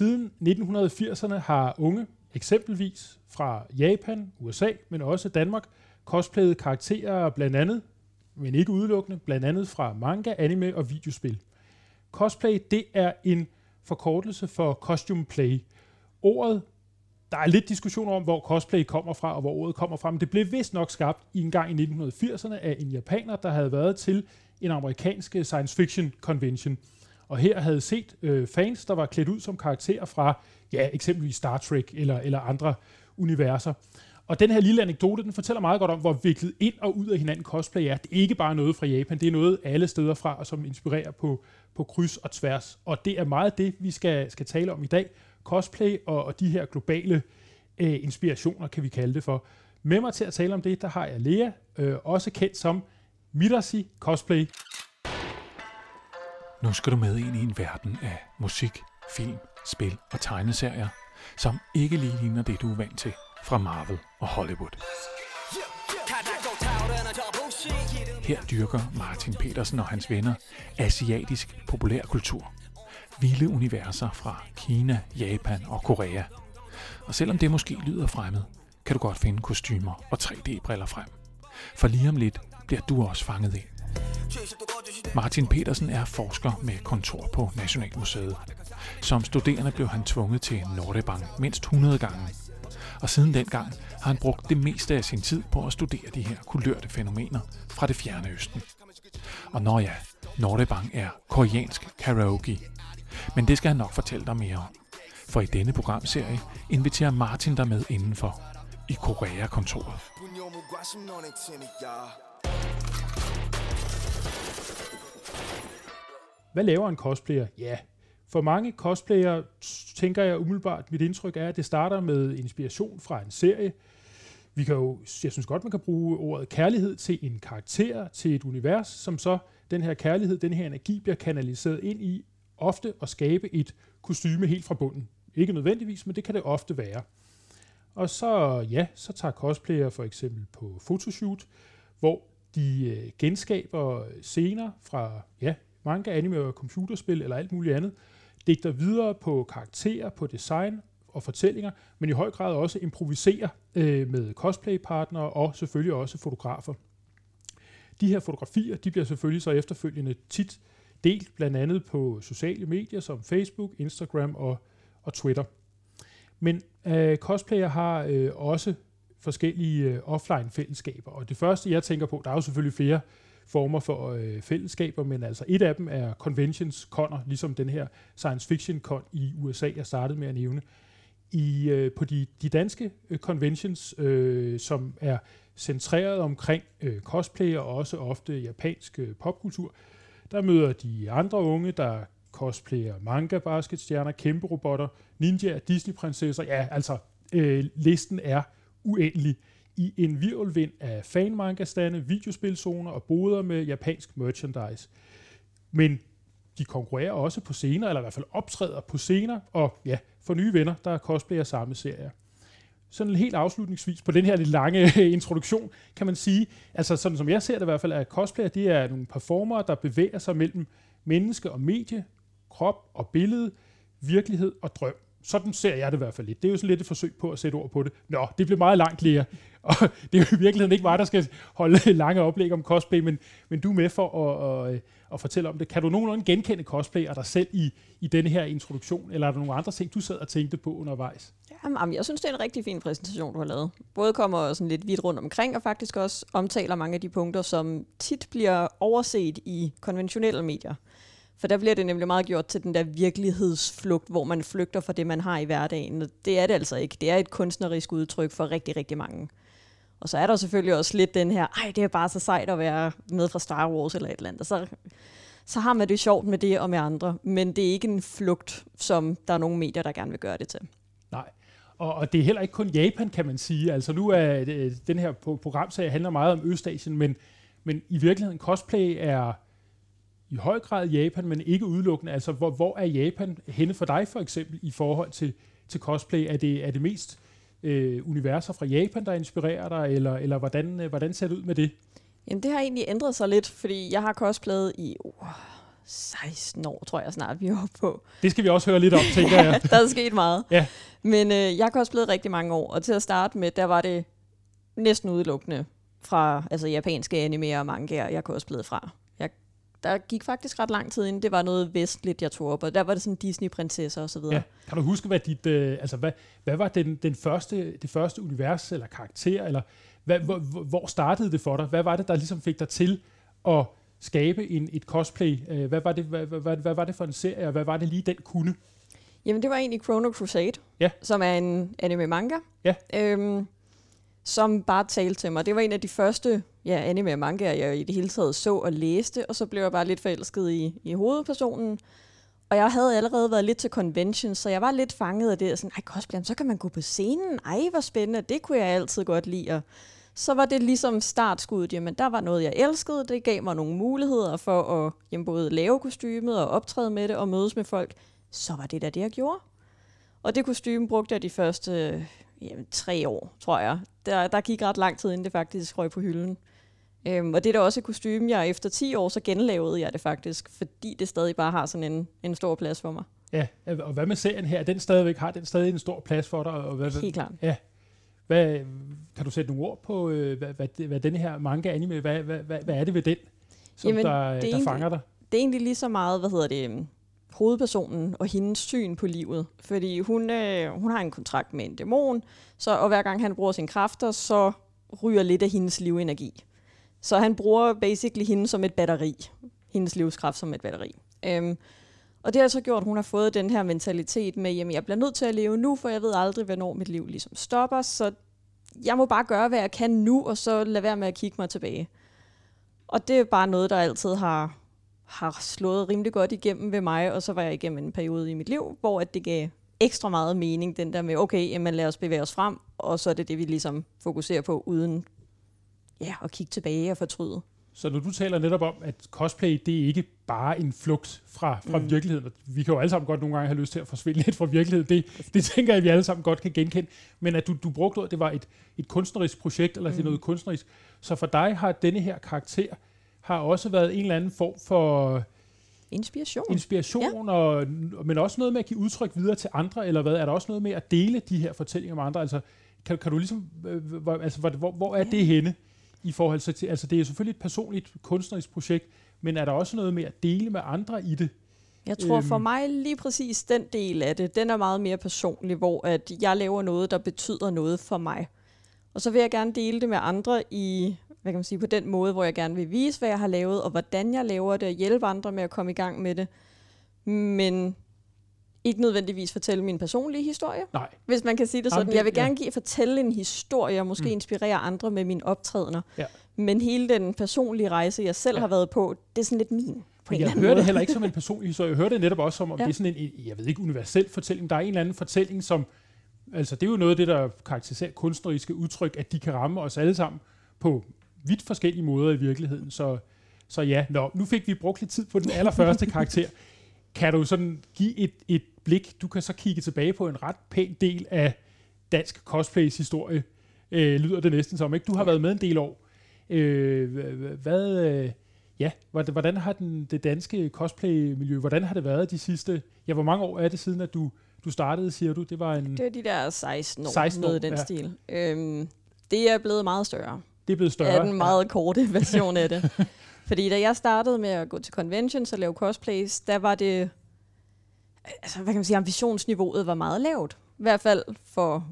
siden 1980'erne har unge, eksempelvis fra Japan, USA, men også Danmark, cosplayet karakterer blandt andet, men ikke udelukkende, blandt andet fra manga, anime og videospil. Cosplay, det er en forkortelse for costume play. Ordet, der er lidt diskussion om, hvor cosplay kommer fra, og hvor ordet kommer fra, men det blev vist nok skabt i en gang i 1980'erne af en japaner, der havde været til en amerikansk science fiction convention. Og her havde set øh, fans, der var klædt ud som karakterer fra, ja, eksempelvis Star Trek eller, eller andre universer. Og den her lille anekdote, den fortæller meget godt om, hvor viklet ind og ud af hinanden cosplay er. Det er ikke bare noget fra Japan, det er noget alle steder fra, og som inspirerer på, på kryds og tværs. Og det er meget det, vi skal, skal tale om i dag. Cosplay og, og de her globale øh, inspirationer, kan vi kalde det for. Med mig til at tale om det, der har jeg Lea, øh, også kendt som Midasi Cosplay. Nu skal du med ind i en verden af musik, film, spil og tegneserier, som ikke lige ligner det, du er vant til fra Marvel og Hollywood. Her dyrker Martin Petersen og hans venner asiatisk populærkultur. Vilde universer fra Kina, Japan og Korea. Og selvom det måske lyder fremmed, kan du godt finde kostymer og 3D-briller frem. For lige om lidt bliver du også fanget ind. Martin Petersen er forsker med kontor på Nationalmuseet. Som studerende blev han tvunget til Nordebang mindst 100 gange. Og siden dengang har han brugt det meste af sin tid på at studere de her kulørte fænomener fra det fjerne østen. Og når ja, Nordebang er koreansk karaoke. Men det skal han nok fortælle dig mere om. For i denne programserie inviterer Martin dig med indenfor i Korea-kontoret. Hvad laver en cosplayer? Ja, for mange cosplayer tænker jeg umiddelbart, mit indtryk er, at det starter med inspiration fra en serie. Vi kan jo, jeg synes godt, man kan bruge ordet kærlighed til en karakter, til et univers, som så den her kærlighed, den her energi bliver kanaliseret ind i ofte at skabe et kostyme helt fra bunden. Ikke nødvendigvis, men det kan det ofte være. Og så, ja, så tager cosplayer for eksempel på fotoshoot, hvor de øh, genskaber scener fra ja, manga, anime og computerspil eller alt muligt andet, digter videre på karakterer, på design og fortællinger, men i høj grad også improviserer øh, med cosplaypartnere og selvfølgelig også fotografer. De her fotografier, de bliver selvfølgelig så efterfølgende tit delt blandt andet på sociale medier som Facebook, Instagram og, og Twitter. Men øh, cosplayer har øh, også forskellige øh, offline-fællesskaber, og det første, jeg tænker på, der er jo selvfølgelig flere former for øh, fællesskaber, men altså et af dem er conventions, konner, ligesom den her science fiction con i USA, jeg startede med at nævne. I, øh, på de, de danske øh, conventions, øh, som er centreret omkring øh, cosplay og også ofte japansk øh, popkultur, der møder de andre unge, der cosplayer manga, basketstjerner, kæmpe robotter, ninja, Disney-prinsesser. Ja, altså, øh, listen er uendelig i en virvelvind af fanmangastande, videospilzoner og boder med japansk merchandise. Men de konkurrerer også på scener, eller i hvert fald optræder på scener, og ja, for nye venner, der er cosplayer samme serie. Sådan helt afslutningsvis på den her lidt lange introduktion, kan man sige, altså sådan som jeg ser det i hvert fald, at cosplayer, det er nogle performere, der bevæger sig mellem menneske og medie, krop og billede, virkelighed og drøm. Sådan ser jeg det i hvert fald lidt. Det er jo sådan lidt et forsøg på at sætte ord på det. Nå, det bliver meget langt, Lea. Og det er jo i virkeligheden ikke mig, der skal holde lange oplæg om cosplay, men, men du er med for at, at, at fortælle om det. Kan du nogenlunde genkende cosplay og dig selv i, i denne her introduktion, eller er der nogle andre ting, du sad og tænkte på undervejs? Jamen, jeg synes, det er en rigtig fin præsentation, du har lavet. Både kommer sådan lidt vidt rundt omkring, og faktisk også omtaler mange af de punkter, som tit bliver overset i konventionelle medier. For der bliver det nemlig meget gjort til den der virkelighedsflugt, hvor man flygter fra det, man har i hverdagen. Det er det altså ikke. Det er et kunstnerisk udtryk for rigtig, rigtig mange. Og så er der selvfølgelig også lidt den her, ej, det er bare så sejt at være med fra Star Wars eller et eller andet. Så, så har man det sjovt med det og med andre. Men det er ikke en flugt, som der er nogle medier, der gerne vil gøre det til. Nej. Og, og det er heller ikke kun Japan, kan man sige. Altså nu er det, den her programserie handler meget om Østasien, men, men i virkeligheden cosplay er i høj grad Japan, men ikke udelukkende. Altså, hvor, hvor er Japan henne for dig for eksempel i forhold til, til cosplay? Er det, er det mest øh, universer fra Japan, der inspirerer dig, eller, eller hvordan, øh, hvordan ser det ud med det? Jamen, det har egentlig ændret sig lidt, fordi jeg har cosplayet i uh, 16 år, tror jeg snart, vi er oppe på. Det skal vi også høre lidt om, tænker jeg. der er sket meget. Ja. Men øh, jeg har blevet rigtig mange år, og til at starte med, der var det næsten udelukkende fra altså japanske animeer og mangaer, jeg blevet fra. Der gik faktisk ret lang tid inden det var noget vestligt, jeg tog op, og der var det sådan Disney-prinsesser og så videre. Ja. Kan du huske, hvad, dit, øh, altså, hvad, hvad var den, den første, det første univers eller karakter, eller hvad, hvor, hvor startede det for dig? Hvad var det, der ligesom fik dig til at skabe en, et cosplay? Øh, hvad, var det, hvad, hvad, hvad var det for en serie, og hvad var det lige, den kunne? Jamen, det var egentlig Chrono Crusade, ja. som er en anime-manga, ja. øhm, som bare talte til mig. Det var en af de første ja, anime-mangaer, jeg i det hele taget så og læste, og så blev jeg bare lidt forelsket i, i hovedpersonen. Og jeg havde allerede været lidt til convention, så jeg var lidt fanget af det. og Sådan, Ej, cosplay, så kan man gå på scenen. Ej, hvor spændende. Det kunne jeg altid godt lide. Og så var det ligesom startskuddet. Jamen, der var noget, jeg elskede. Det gav mig nogle muligheder for at jamen, både lave kostymet og optræde med det og mødes med folk. Så var det da det, jeg gjorde. Og det kostume brugte jeg de første jamen, tre år, tror jeg. Der, der gik ret lang tid, inden det faktisk røg på hylden. Øhm, og det er da også et kostume, jeg efter 10 år, så genlavede jeg det faktisk, fordi det stadig bare har sådan en, en stor plads for mig. Ja, og hvad med serien her? Den stadigvæk har den stadig en stor plads for dig? Og hvad, Helt klart. Ja. Hvad, kan du sætte nogle ord på, øh, hvad, hvad, hvad denne her manga anime, hvad, hvad, hvad, hvad er det ved den, som Jamen, der, der egentlig, fanger dig? Det er egentlig lige så meget, hvad hedder det, øhm, hovedpersonen og hendes syn på livet. Fordi hun, øh, hun har en kontrakt med en dæmon, så, og hver gang han bruger sine kræfter, så ryger lidt af hendes livenergi. Så han bruger basically hende som et batteri. Hendes livskraft som et batteri. Øhm, og det har så gjort, at hun har fået den her mentalitet med, jamen jeg bliver nødt til at leve nu, for jeg ved aldrig, hvornår mit liv ligesom stopper, så jeg må bare gøre, hvad jeg kan nu, og så lade være med at kigge mig tilbage. Og det er bare noget, der altid har, har slået rimelig godt igennem ved mig, og så var jeg igennem en periode i mit liv, hvor at det gav ekstra meget mening, den der med, okay, jamen lad os bevæge os frem, og så er det det, vi ligesom fokuserer på, uden ja, at kigge tilbage og fortryde. Så når du taler netop om, at cosplay, det er ikke bare en flugt fra, fra mm. virkeligheden. Vi kan jo alle sammen godt nogle gange have lyst til at forsvinde lidt fra virkeligheden. Det, det tænker jeg, at vi alle sammen godt kan genkende. Men at du, du brugte ordet, det var et, et kunstnerisk projekt, eller mm. det er noget kunstnerisk. Så for dig har denne her karakter har også været en eller anden form for... Inspiration. Inspiration, ja. og, men også noget med at give udtryk videre til andre, eller hvad? Er der også noget med at dele de her fortællinger med andre? Altså, kan, kan du ligesom... Øh, hvor, altså, hvor, hvor er det henne? i forhold til, altså det er selvfølgelig et personligt kunstnerisk projekt, men er der også noget med at dele med andre i det? Jeg tror øhm. for mig lige præcis den del af det, den er meget mere personlig, hvor at jeg laver noget, der betyder noget for mig. Og så vil jeg gerne dele det med andre i, hvad kan man sige, på den måde, hvor jeg gerne vil vise, hvad jeg har lavet, og hvordan jeg laver det, og hjælpe andre med at komme i gang med det. Men ikke nødvendigvis fortælle min personlige historie, Nej. hvis man kan sige det sådan. Jamen, det, jeg vil gerne give, fortælle en historie, og måske mm. inspirere andre med mine optrædener. Ja. Men hele den personlige rejse, jeg selv ja. har været på, det er sådan lidt min. På jeg hører det heller ikke som en personlig historie. Jeg hører det netop også som, om ja. det er sådan en, jeg ved ikke, universel fortælling. Der er en eller anden fortælling, som, altså det er jo noget af det, der karakteriserer kunstneriske udtryk, at de kan ramme os alle sammen på vidt forskellige måder i virkeligheden. Så, så ja, nå, nu fik vi brugt lidt tid på den allerførste karakter. Kan du sådan give et, et blik, du kan så kigge tilbage på en ret pæn del af dansk cosplays historie, øh, lyder det næsten som, ikke? Du har været med en del år. Øh, hvad, øh, ja, hvordan har den, det danske cosplay-miljø, hvordan har det været de sidste, ja, hvor mange år er det siden, at du, du startede, siger du? Det var en... Det var de der 16 år, 16 år noget den ja. stil. Øhm, det er blevet meget større. Det er blevet større. Er den meget ja. korte version af det. Fordi da jeg startede med at gå til conventions og lave cosplays, der var det altså, hvad kan man sige, ambitionsniveauet var meget lavt. I hvert fald for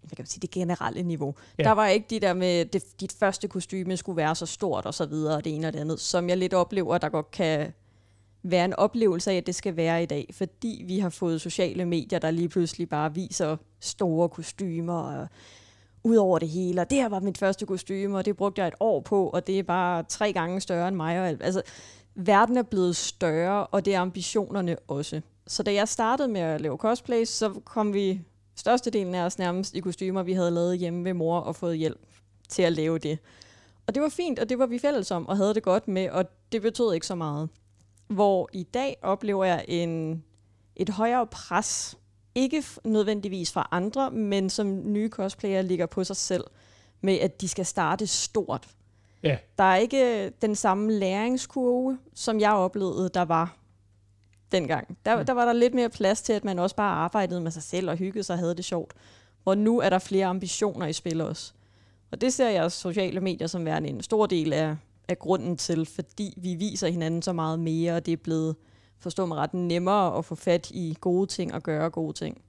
hvad kan man sige, det generelle niveau. Ja. Der var ikke de der med, det, dit første kostyme skulle være så stort og så videre, og det ene og det andet, som jeg lidt oplever, der godt kan være en oplevelse af, at det skal være i dag, fordi vi har fået sociale medier, der lige pludselig bare viser store kostymer og ud over det hele, og det her var mit første kostume, og det brugte jeg et år på, og det er bare tre gange større end mig. Og, altså, verden er blevet større, og det er ambitionerne også. Så da jeg startede med at lave cosplay, så kom vi størstedelen af os nærmest i kostymer, vi havde lavet hjemme ved mor og fået hjælp til at lave det. Og det var fint, og det var vi fælles om og havde det godt med, og det betød ikke så meget. Hvor i dag oplever jeg en, et højere pres, ikke nødvendigvis fra andre, men som nye cosplayer ligger på sig selv, med at de skal starte stort. Ja. Der er ikke den samme læringskurve, som jeg oplevede, der var dengang. Der, Mm. der var der lidt mere plads til, at man også bare arbejdede med sig selv og hyggede sig og havde det sjovt. Hvor nu er der flere ambitioner i spil også. Og det ser jeg sociale medier som værende en stor del af, af grunden til, fordi vi viser hinanden så meget mere, og det er blevet, forstå mig ret, nemmere at få fat i gode ting og gøre gode ting.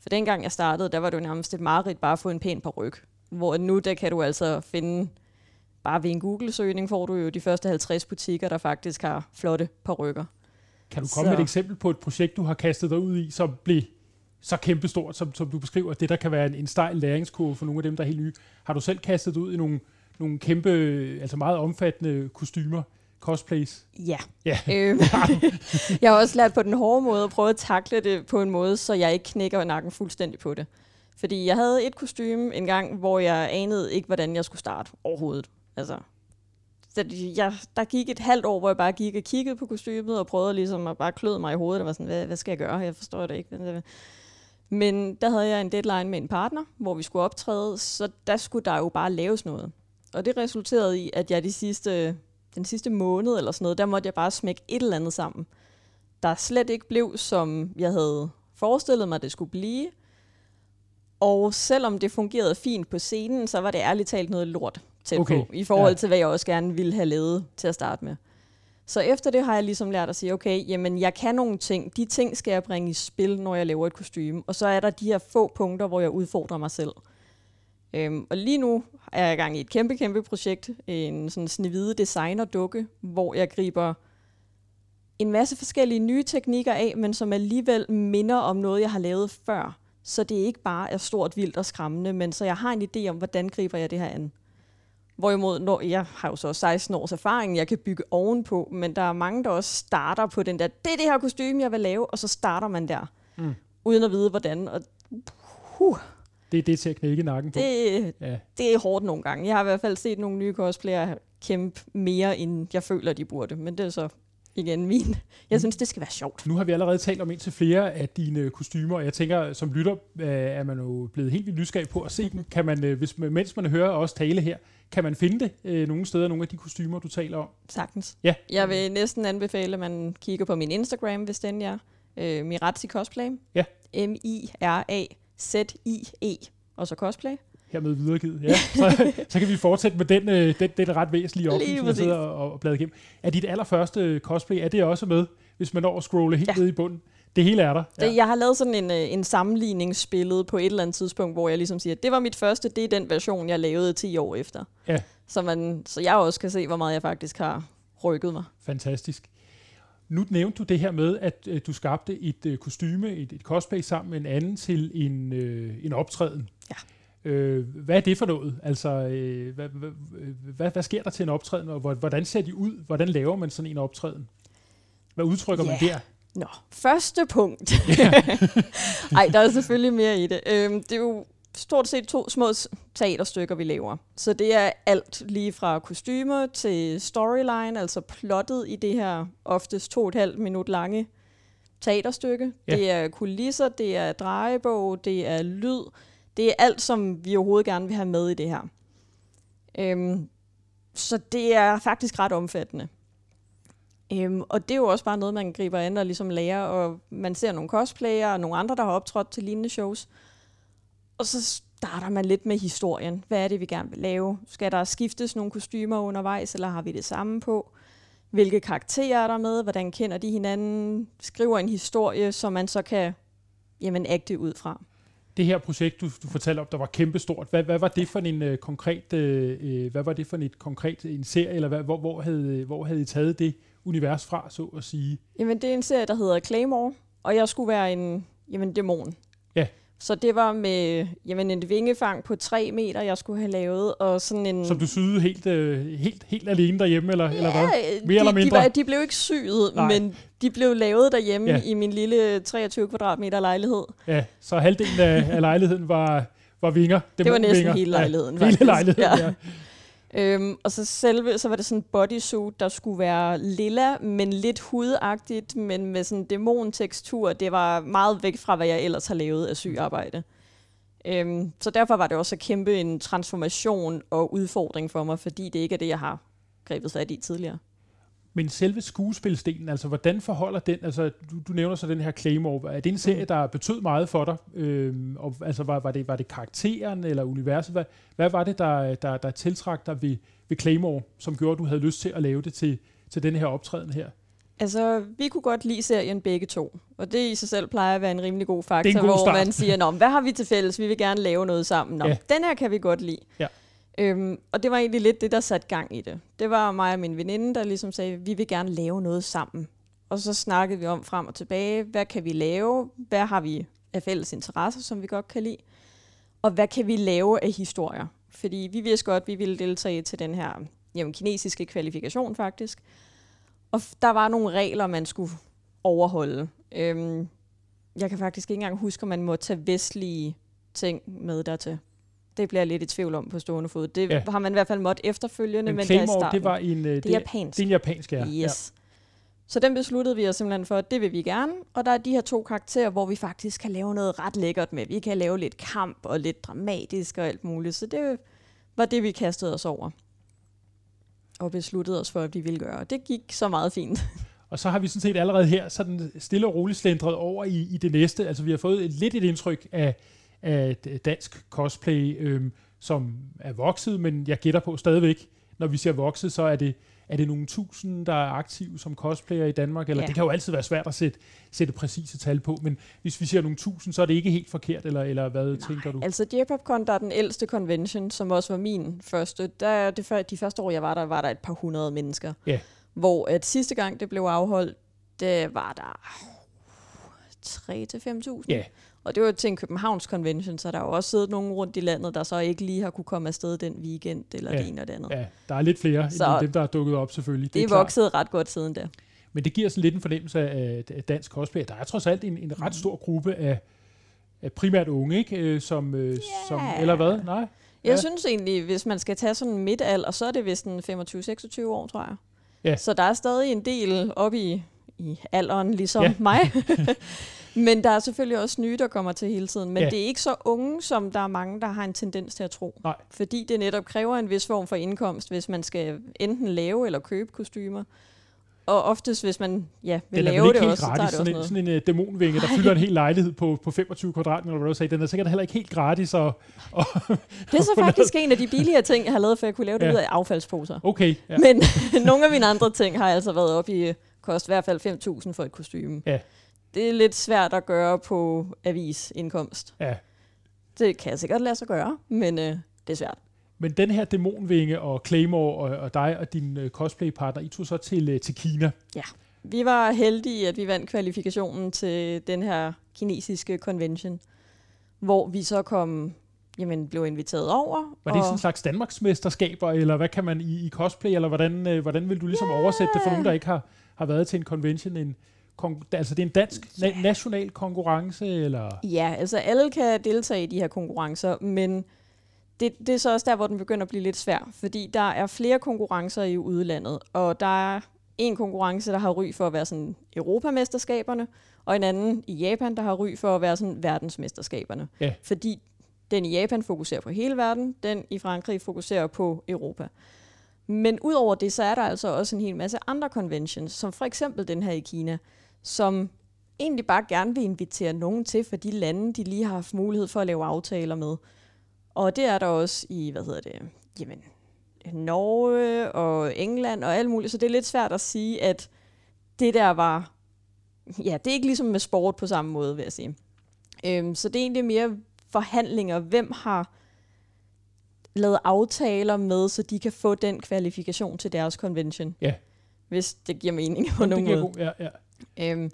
For dengang jeg startede, der var det jo nærmest et mareridt bare at få en pæn par ryg. Hvor nu, der kan du altså finde, bare ved en Google-søgning får du jo de første 50 butikker, der faktisk har flotte par rykker. Kan du komme med Så- et eksempel på et projekt, du har kastet dig ud i, som blev så kæmpestort, som, som du beskriver, det der kan være en, en stejl læringskurve for nogle af dem, der er helt nye. Har du selv kastet ud i nogle, nogle kæmpe, altså meget omfattende kostymer, cosplays? Ja. Ja. Øhm, jeg har også lært på den hårde måde at prøve at takle det på en måde, så jeg ikke knækker nakken fuldstændig på det. Fordi jeg havde et kostume en gang, hvor jeg anede ikke, hvordan jeg skulle starte overhovedet. Altså, så jeg, der gik et halvt år, hvor jeg bare gik og kiggede på kostymet og prøvede ligesom at bare kløde mig i hovedet. Og var sådan, hvad, hvad skal jeg gøre? Jeg forstår det ikke. Men, Men der havde jeg en deadline med en partner, hvor vi skulle optræde, så der skulle der jo bare laves noget. Og det resulterede i, at jeg de sidste, den sidste måned eller sådan noget, der måtte jeg bare smække et eller andet sammen, der slet ikke blev, som jeg havde forestillet mig, det skulle blive. Og selvom det fungerede fint på scenen, så var det ærligt talt noget lort tæt Okay, på, i forhold ja. til, hvad jeg også gerne ville have lavet til at starte med. Så efter det har jeg ligesom lært at sige, okay, jamen jeg kan nogle ting. De ting skal jeg bringe i spil, når jeg laver et kostume. Og så er der de her få punkter, hvor jeg udfordrer mig selv. Øhm, og lige nu er jeg i gang i et kæmpe, kæmpe projekt. En sådan snevide designer-dukke, hvor jeg griber en masse forskellige nye teknikker af, men som alligevel minder om noget, jeg har lavet før. Så det ikke bare er stort, vildt og skræmmende, men så jeg har en idé om, hvordan griber jeg det her an. Hvorimod, når jeg har jo så 16 års erfaring, jeg kan bygge ovenpå, men der er mange, der også starter på den der, det er det her kostume, jeg vil lave, og så starter man der, Mm. uden at vide, hvordan. Og huh, Det er det til at knække nakken på. det, Ja. det er hårdt nogle gange. Jeg har i hvert fald set nogle nye cosplayere kæmpe mere, end jeg føler, de burde. Men det er så igen min. Jeg synes, det skal være sjovt. Nu har vi allerede talt om indtil flere af dine kostymer, og jeg tænker, som lytter øh, er man jo blevet helt vildt nysgerrig på at se dem. Kan man, øh, hvis, mens man hører os tale her, kan man finde det øh, nogle steder, nogle af de kostymer, du taler om? Sagtens. Ja. Jeg vil næsten anbefale, at man kigger på min Instagram, hvis den er. Øh, Mirazzi Cosplay. Ja. M-I-R-A-Z-I-E. Og så cosplay. hermed videregivet. Ja, så, så kan vi fortsætte med den, øh, den, den ret væsentlige Lige oplysning, præcis. sidder og, og bladrer igennem. Er dit allerførste cosplay, er det også med, hvis man når at scrolle helt Ja. ned i bunden? Det hele er der. Ja. Jeg har lavet sådan en, øh, en sammenligningsbillede på et eller andet tidspunkt, hvor jeg ligesom siger, at det var mit første, det er den version, jeg lavede 10 år efter. Ja. Så, man, så jeg også kan se, hvor meget jeg faktisk har rykket mig. Fantastisk. Nu nævnte du det her med, at øh, du skabte et øh, kostyme, et, et cosplay sammen med en anden til en, øh, en optræden. Ja. Øh, hvad er det for noget? Altså, øh, hvad, hvad, hvad, hvad sker der til en optræden, og hvor- hvordan ser de ud? Hvordan laver man sådan en optræden? Hvad udtrykker man Ja. der? Nå, første punkt. Ej, der er selvfølgelig mere i det. Øhm, det er jo stort set to små teaterstykker, vi laver. Så det er alt lige fra kostymer til storyline, altså plottet i det her oftest to og et halvt minut lange teaterstykke. Ja. Ja. Det er kulisser, det er drejebog, det er lyd. Det er alt, som vi overhovedet gerne vil have med i det her. Øhm, så det er faktisk ret omfattende. Øhm, og det er jo også bare noget, man griber an og ligesom lærer, og man ser nogle cosplayere og nogle andre, der har optrådt til lignende shows. Og så starter man lidt med historien. Hvad er det, vi gerne vil lave? Skal der skiftes nogle kostymer undervejs, eller har vi det samme på? Hvilke karakterer er der med? Hvordan kender de hinanden? Skriver en historie, som man så kan jamen, agte ud fra. Det her projekt, du, du fortalte om, der var kæmpestort. Hvad, hvad var det for en øh, konkret, øh, øh, hvad var det for et konkret en serie, eller hvad, hvor, hvor, havde, hvor havde I taget det univers fra, så at sige? Jamen, det er en serie, der hedder Claymore, og jeg skulle være en jamen, dæmon. Ja. Så det var med jamen, en vingefang på 3 meter, jeg skulle have lavet, og sådan en... Som du syede helt, øh, helt, helt alene derhjemme, eller, eller hvad? Ja, Mere eller de, mindre? De, var, de blev ikke syet, Nej. men de blev lavet derhjemme Ja. ja. i min lille 23 kvadratmeter lejlighed. Ja, så halvdelen af, af lejligheden var, var vinger. Det var næsten dæmonvinger. hele lejligheden, Ja, hele faktisk. lejligheden, ja. Ja. Øhm, og så selve, så var det sådan en bodysuit, der skulle være lilla, men lidt hudagtigt, men med sådan dæmontekstur. Det var meget væk fra, hvad jeg ellers har lavet af sygearbejde. Øhm, så derfor var det også at kæmpe en transformation og udfordring for mig, fordi det ikke er det, jeg har grebet fat i tidligere. Men selve skuespilsdelen, altså hvordan forholder den, altså du, du nævner så den her Claymore, er det en serie, der betød meget for dig? Øhm, og, altså var, var, det, var det karakteren eller universet? Hvad, hvad var det, der, der, der tiltrak dig ved, ved Claymore, som gjorde, at du havde lyst til at lave det til, til den her optræden her? Altså, vi kunne godt lide serien begge to, og det i sig selv plejer at være en rimelig god faktor, god hvor start. man siger, Nå, hvad har vi til fælles? Vi vil gerne lave noget sammen. Nå, Ja. ja. den her kan vi godt lide. Ja. Øhm, og det var egentlig lidt det, der satte gang i det. Det var mig og min veninde, der ligesom sagde, vi vil gerne lave noget sammen. Og så snakkede vi om frem og tilbage, hvad kan vi lave? Hvad har vi af fælles interesser, som vi godt kan lide? Og hvad kan vi lave af historier? Fordi vi vidste godt, at vi ville deltage til den her jamen, kinesiske kvalifikation faktisk. Og f- der var nogle regler, man skulle overholde. Øhm, jeg kan faktisk ikke engang huske, om man må tage vestlige ting med dertil. Det bliver jeg lidt i tvivl om på stående fod. Det Ja. ja. har man i hvert fald måttet efterfølgende, Men, men, det Claymore, starten. det var en, øh, det er japansk. Det er en japansk, ja. Yes. Så den besluttede vi os simpelthen for, at det vil vi gerne. Og der er de her to karakterer, hvor vi faktisk kan lave noget ret lækkert med. Vi kan lave lidt kamp og lidt dramatisk og alt muligt. Så det var det, vi kastede os over. Og besluttede os for, at vi ville gøre. Og det gik så meget fint. Og så har vi sådan set allerede her sådan stille og roligt slendret over i, i det næste. Altså vi har fået et, lidt et indtryk af, af dansk cosplay, øhm, som er vokset, men jeg gætter på stadigvæk, når vi siger vokset, så er det, er det nogle tusind, der er aktive som cosplayer i Danmark, eller ja. Det kan jo altid være svært at sætte, sætte præcise tal på, men hvis vi siger nogle tusind, så er det ikke helt forkert, eller, eller hvad Nej, tænker du? Altså J-PopCon, der er den ældste convention, som også var min første. Der, er det før, de første år, jeg var der, var der et par hundrede mennesker. Ja. Hvor at sidste gang, det blev afholdt, det var der 3-5.000. Ja. Og det var til en Københavns convention, så der er jo også siddet nogen rundt i landet, der så ikke lige har kunne komme afsted den weekend, eller Ja. det ene og det andet. Ja. Der er lidt flere Så- end dem, der er dukket op selvfølgelig. Det er klart. vokset ret godt siden da. Men det giver sådan lidt en fornemmelse af, af dansk cosplay. Der er trods alt en, en ret stor gruppe af, af primært unge, ikke? Øh, Som, øh, som, eller hvad? Nej? Jeg Ja. synes egentlig, hvis man skal tage sådan en midtalder, så er det vist en 25-26 år, tror jeg. Ja. Så der er stadig en del op i, i alderen, ligesom Ja. mig. men der er selvfølgelig også nye, der kommer til hele tiden. Men Ja. det er ikke så unge, som der er mange, der har en tendens til at tro. Nej. Fordi det netop kræver en vis form for indkomst, hvis man skal enten lave eller købe kostymer. Og oftest, hvis man ja, vil Den er lave det også, så tager gratis. det Sådan også en, noget. sådan en uh, dæmonvinge, der fylder en hel lejlighed på, på 25 kvadratmeter, eller hvad du sagde. Den er sikkert heller ikke helt gratis. Og, og Det er så faktisk en af de billigere ting, jeg har lavet, for jeg kunne lave det ja. ud af affaldsposer. okay, ja. Men nogle af mine andre ting har altså været op i kost i hvert fald 5.000 for et kostume. Ja. Det er lidt svært at gøre på avisindkomst. ja. Det kan jeg sikkert lade sig gøre, men øh, det er svært. Men den her dæmonvinge og Claymore og, og dig og din uh, cosplay-partner, I tog så til, uh, til Kina. Vi var heldige, at vi vandt kvalifikationen til den her kinesiske convention, hvor vi så kom, jamen, blev inviteret over. Var det og sådan en slags Danmarksmesterskaber, eller hvad kan man i, i cosplay, eller hvordan, øh, hvordan vil du ligesom oversætte det for nogen, der ikke har, har været til en convention? En, kon, altså det er en dansk na, national konkurrence, eller? Ja, altså alle kan deltage i de her konkurrencer, men det, det er så også der, hvor den begynder at blive lidt svær, fordi der er flere konkurrencer i udlandet, og der er en konkurrence, der har ry for at være sådan Europamesterskaberne, og en anden i Japan, der har ry for at være sådan verdensmesterskaberne. Ja. Fordi den i Japan fokuserer på hele verden, den i Frankrig fokuserer på Europa. Men udover det, så er der altså også en hel masse andre conventions, som for eksempel den her i Kina, som egentlig bare gerne vil invitere nogen til for de lande, de lige har haft mulighed for at lave aftaler med. Og det er der også i, hvad hedder det, jamen, Norge og England og alt muligt. Så det er lidt svært at sige, at det der var, ja, det er ikke ligesom med sport på samme måde, vil jeg sige. Øhm, så det er egentlig mere forhandlinger. Hvem har lavet aftaler med, så de kan få den kvalifikation til deres convention? Ja. Hvis det giver mening på nogen måde. god, ja, ja. Øhm,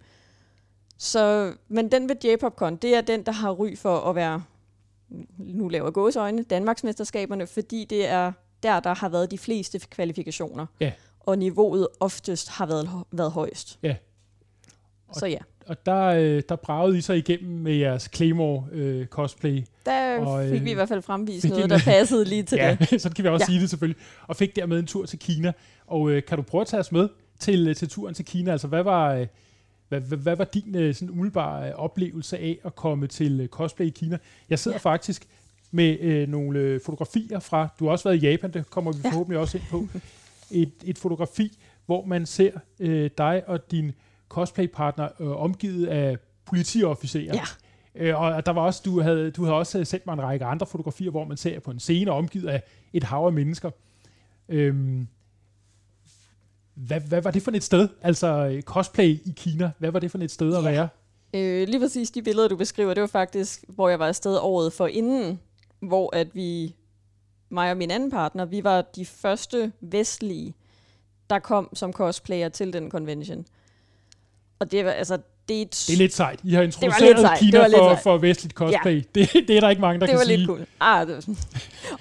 så, men den ved J-Popcon, det er den, der har ry for at være, nu laver gåsøjne, Danmarksmesterskaberne, fordi det er der, der har været de fleste kvalifikationer. Ja. Og niveauet oftest har været, været højst. Ja. Så ja, Og der, øh, der bragede I så igennem med jeres Claymore øh, cosplay. der Og, fik øh, vi i hvert fald fremvist fik noget, en- der passede lige til ja, det. sådan kan vi også ja. Sige det selvfølgelig. Og fik dermed en tur til Kina. Og øh, kan du prøve at tage os med til, øh, til turen til Kina? Altså, hvad var, øh, Hvad, hvad, hvad var din øh, sådan umiddelbare oplevelse af at komme til øh, cosplay i Kina? Jeg sidder ja. faktisk med øh, nogle øh, fotografier fra, du har også været i Japan, det kommer vi ja. forhåbentlig også ind på, et, et fotografi, hvor man ser øh, dig og din cosplaypartner øh, omgivet af politiofficerer. Ja. Øh, og der var også, du havde, du havde også sendt mig en række andre fotografier, hvor man ser på en scene omgivet af et hav af mennesker. Øhm, hvad, hvad var det for et sted? Altså cosplay i Kina, hvad var det for et sted at være? Øh, lige præcis de billeder, du beskriver, det var faktisk, hvor jeg var afsted året for inden, hvor at vi, mig og min anden partner, vi var de første vestlige, der kom som cosplayer til den convention. Og det var, altså, det er, et, det er lidt sejt. I har introduceret Kina for, for vestligt cosplay. Ja. Det, det er der ikke mange, der det kan sige. Det var lidt cool. Ah, det var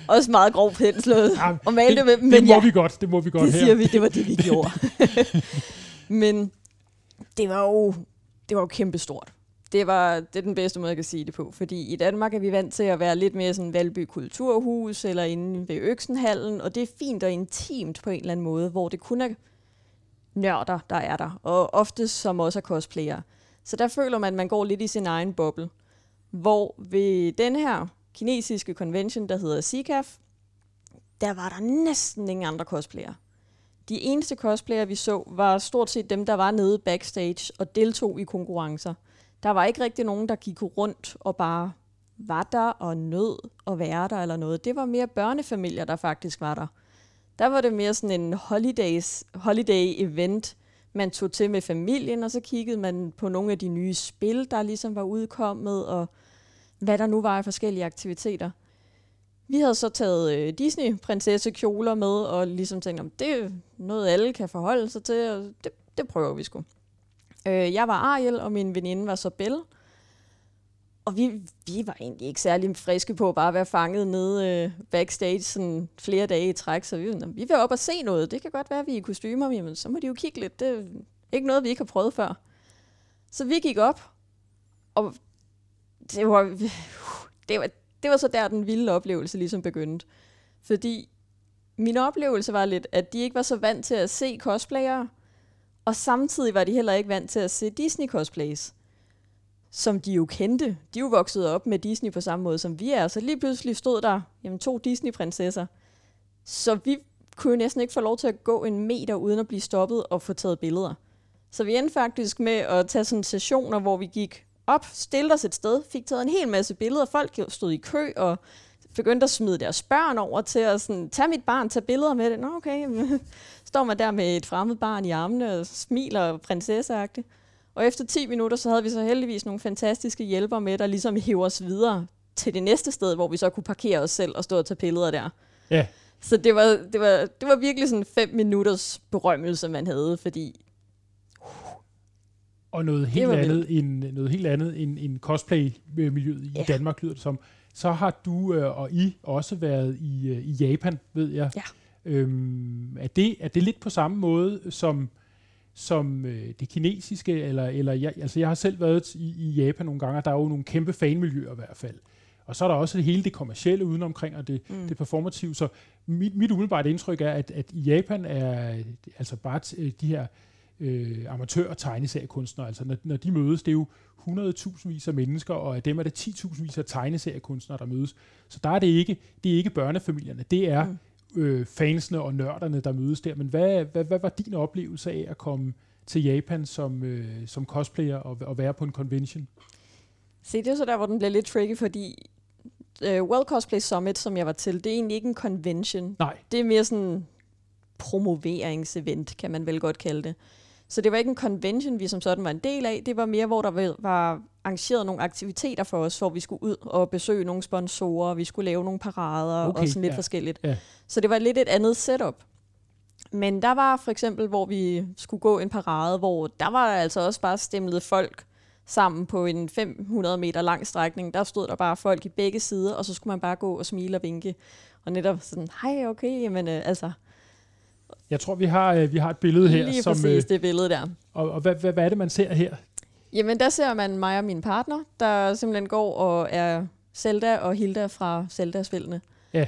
også meget grov penslået ja, og male det, det med. Men det må ja, vi godt, det må vi godt det her. siger vi, det var det, vi gjorde. men det var jo, det var jo kæmpestort. Det, var, det er den bedste måde, jeg kan sige det på. Fordi i Danmark er vi vant til at være lidt mere sådan Valby Kulturhus, eller inde ved Øksenhallen, og det er fint og intimt på en eller anden måde, hvor det kun er nørder, der er der, og ofte som også er cosplayere. Så der føler man, at man går lidt i sin egen boble. Hvor ved den her kinesiske convention, der hedder CICAF, der var der næsten ingen andre cosplayere. De eneste cosplayer, vi så, var stort set dem, der var nede backstage og deltog i konkurrencer. Der var ikke rigtig nogen, der gik rundt og bare var der og nød at være der eller noget. Det var mere børnefamilier, der faktisk var der. Der var det mere sådan en holidays, holiday event, man tog til med familien, og så kiggede man på nogle af de nye spil, der ligesom var udkommet, og hvad der nu var af forskellige aktiviteter. Vi havde så taget øh, Disney-prinsessekjoler med, og ligesom tænkt, om det er noget, alle kan forholde sig til, og det, det prøver vi sgu. Øh, jeg var Ariel, og min veninde var så Belle. Og vi, vi var egentlig ikke særlig friske på at bare være fanget nede øh, backstage sådan flere dage i træk, så vi, vi vil op og se noget. Det kan godt være, at vi er i kostymer, men så må de jo kigge lidt. Det er ikke noget, vi ikke har prøvet før. Så vi gik op, og det var, det var, det var så der, den vilde oplevelse ligesom begyndte. Fordi min oplevelse var lidt, at de ikke var så vant til at se cosplayere, og samtidig var de heller ikke vant til at se Disney-cosplays som de jo kendte. De er jo vokset op med Disney på samme måde, som vi er. Så lige pludselig stod der jamen, to Disney-prinsesser. Så vi kunne jo næsten ikke få lov til at gå en meter uden at blive stoppet og få taget billeder. Så vi endte faktisk med at tage sådan sessioner, hvor vi gik op, stillede os et sted, fik taget en hel masse billeder. Folk stod i kø og begyndte at smide deres børn over til at sådan, tage mit barn, tage billeder med det. Nå, okay. Står man der med et fremmed barn i armene og smiler prinsesseagtigt. Og efter 10 minutter, så havde vi så heldigvis nogle fantastiske hjælpere med, der ligesom hæver os videre til det næste sted, hvor vi så kunne parkere os selv og stå og tage billeder der. Ja. Så det var, det var, det var virkelig sådan fem minutters berømmelse, man havde, fordi... Og noget helt, andet end, noget helt andet end, end cosplay-miljøet i ja. Danmark, lyder det som. Så har du øh, og I også været i, øh, i Japan, ved jeg. Ja. Øhm, er, det, er det lidt på samme måde som som øh, det kinesiske, eller, eller jeg, altså jeg har selv været i, i Japan nogle gange, og der er jo nogle kæmpe fanmiljøer i hvert fald. Og så er der også det hele det kommercielle udenomkring, og det, mm. det performative. Så mit, mit umiddelbare indtryk er, at, at i Japan er altså bare t- de her øh, amatør- og tegneseriekunstnere, altså når, når de mødes, det er jo 100.000 vis af mennesker, og af dem er det 10.000 vis af tegneseriekunstnere, der mødes. Så der er det ikke, det er ikke børnefamilierne, det er mm øh, fansene og nørderne, der mødes der. Men hvad, hvad, hvad var din oplevelse af at komme til Japan som, øh, som cosplayer og, og være på en convention? Se, det er så der, hvor den bliver lidt tricky, fordi øh, World Cosplay Summit, som jeg var til, det er egentlig ikke en convention. Nej. Det er mere sådan promoveringsevent, kan man vel godt kalde det. Så det var ikke en convention, vi som sådan var en del af. Det var mere, hvor der var arrangeret nogle aktiviteter for os, hvor vi skulle ud og besøge nogle sponsorer, vi skulle lave nogle parader okay, og sådan lidt ja. forskelligt. Ja. Så det var lidt et andet setup. Men der var for eksempel, hvor vi skulle gå en parade, hvor der var altså også bare stemlet folk sammen på en 500 meter lang strækning. Der stod der bare folk i begge sider, og så skulle man bare gå og smile og vinke. Og netop sådan, hej, okay, jamen øh, altså, jeg tror, vi har, øh, vi har et billede her. Lige som, præcis øh, det billede der. Og, og hvad, hvad, hvad er det, man ser her? Jamen, der ser man mig og min partner, der simpelthen går og er Zelda og Hilda fra Zelda-spillene. Ja.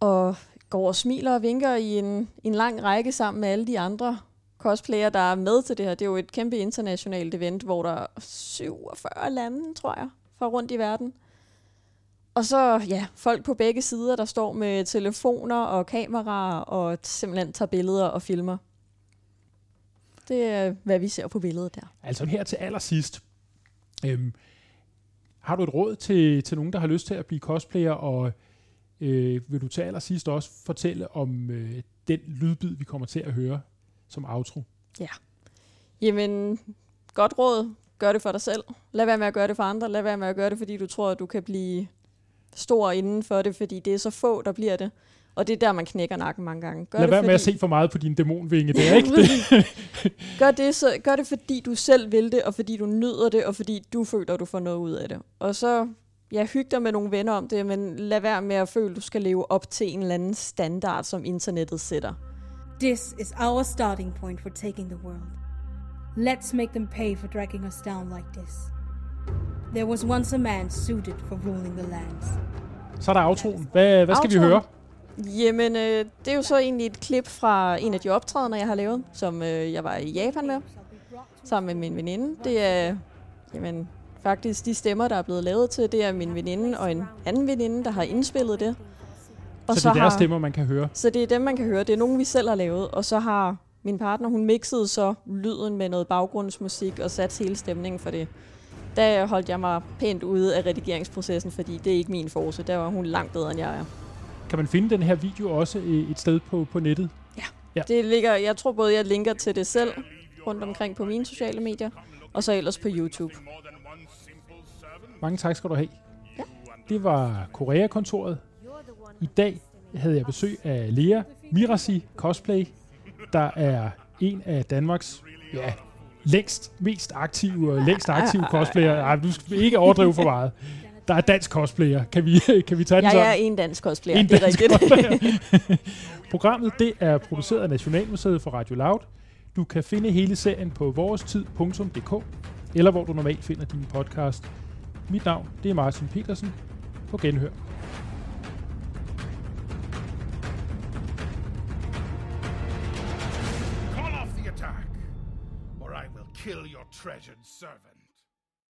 Og går og smiler og vinker i en, en lang række sammen med alle de andre cosplayer, der er med til det her. Det er jo et kæmpe internationalt event, hvor der er 47 lande, tror jeg, fra rundt i verden. Og så, ja, folk på begge sider, der står med telefoner og kameraer og simpelthen tager billeder og filmer. Det er, hvad vi ser på billedet der. Altså her til allersidst, øhm, har du et råd til, til nogen, der har lyst til at blive cosplayer, og øh, vil du til allersidst også fortælle om øh, den lydbid, vi kommer til at høre som outro? Ja. Jamen, godt råd. Gør det for dig selv. Lad være med at gøre det for andre. Lad være med at gøre det, fordi du tror, at du kan blive stor inden for det, fordi det er så få, der bliver det. Og det er der, man knækker nakken mange gange. Gør Lad det, være fordi... med at se for meget på din dæmonvinge, det er ikke det. gør, det så, gør det, fordi du selv vil det, og fordi du nyder det, og fordi du føler, at du får noget ud af det. Og så ja, hyg dig med nogle venner om det, men lad være med at føle, at du skal leve op til en eller anden standard, som internettet sætter. This is our starting point for taking the world. Let's make them pay for dragging us down like this. There was once a man suited for ruling the lands. Så er der outroen. Hvad, hvad skal outroen. vi høre? Jamen, øh, det er jo så egentlig et klip fra en af de optrædener, jeg har lavet, som øh, jeg var i Japan med, sammen med min veninde. Det er jamen, faktisk de stemmer, der er blevet lavet til. Det er min veninde og en anden veninde, der har indspillet det. Og så, så det er deres stemmer, man kan høre? Så det er dem, man kan høre. Det er nogen, vi selv har lavet. Og så har min partner, hun mixede så lyden med noget baggrundsmusik og sat hele stemningen for det. Der holdt jeg mig pænt ude af redigeringsprocessen, fordi det er ikke min force. Der var hun langt bedre, end jeg er. Kan man finde den her video også et sted på, på nettet? Ja. ja. Det ligger, jeg tror både, jeg linker til det selv rundt omkring på mine sociale medier, og så ellers på YouTube. Mange tak skal du have. Ja. Det var Korea-kontoret. I dag havde jeg besøg af Lea Mirasi Cosplay, der er en af Danmarks ja, længst mest aktive og længst aktive cosplayer. Ej, du skal ikke overdrive for meget. Der er dansk cosplayer. Kan vi, kan vi tage den sådan? Jeg er en dansk cosplayer, en det er rigtigt. Programmet det er produceret af Nationalmuseet for Radio Loud. Du kan finde hele serien på vorestid.dk, eller hvor du normalt finder din podcast. Mit navn det er Martin Petersen. På genhør. Treasured servant.